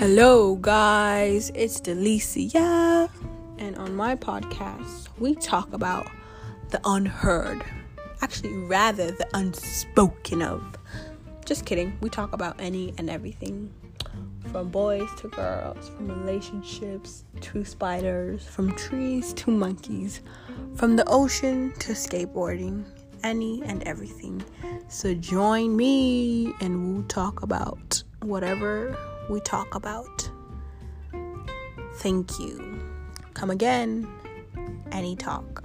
Hello, guys, it's Delicia, and on my podcast, we talk about the unheard. Actually, rather, the unspoken of. Just kidding, we talk about any and everything from boys to girls, from relationships to spiders, from trees to monkeys, from the ocean to skateboarding, any and everything. So join me and we'll talk about whatever we talk about. Thank you. Come again. Any talk.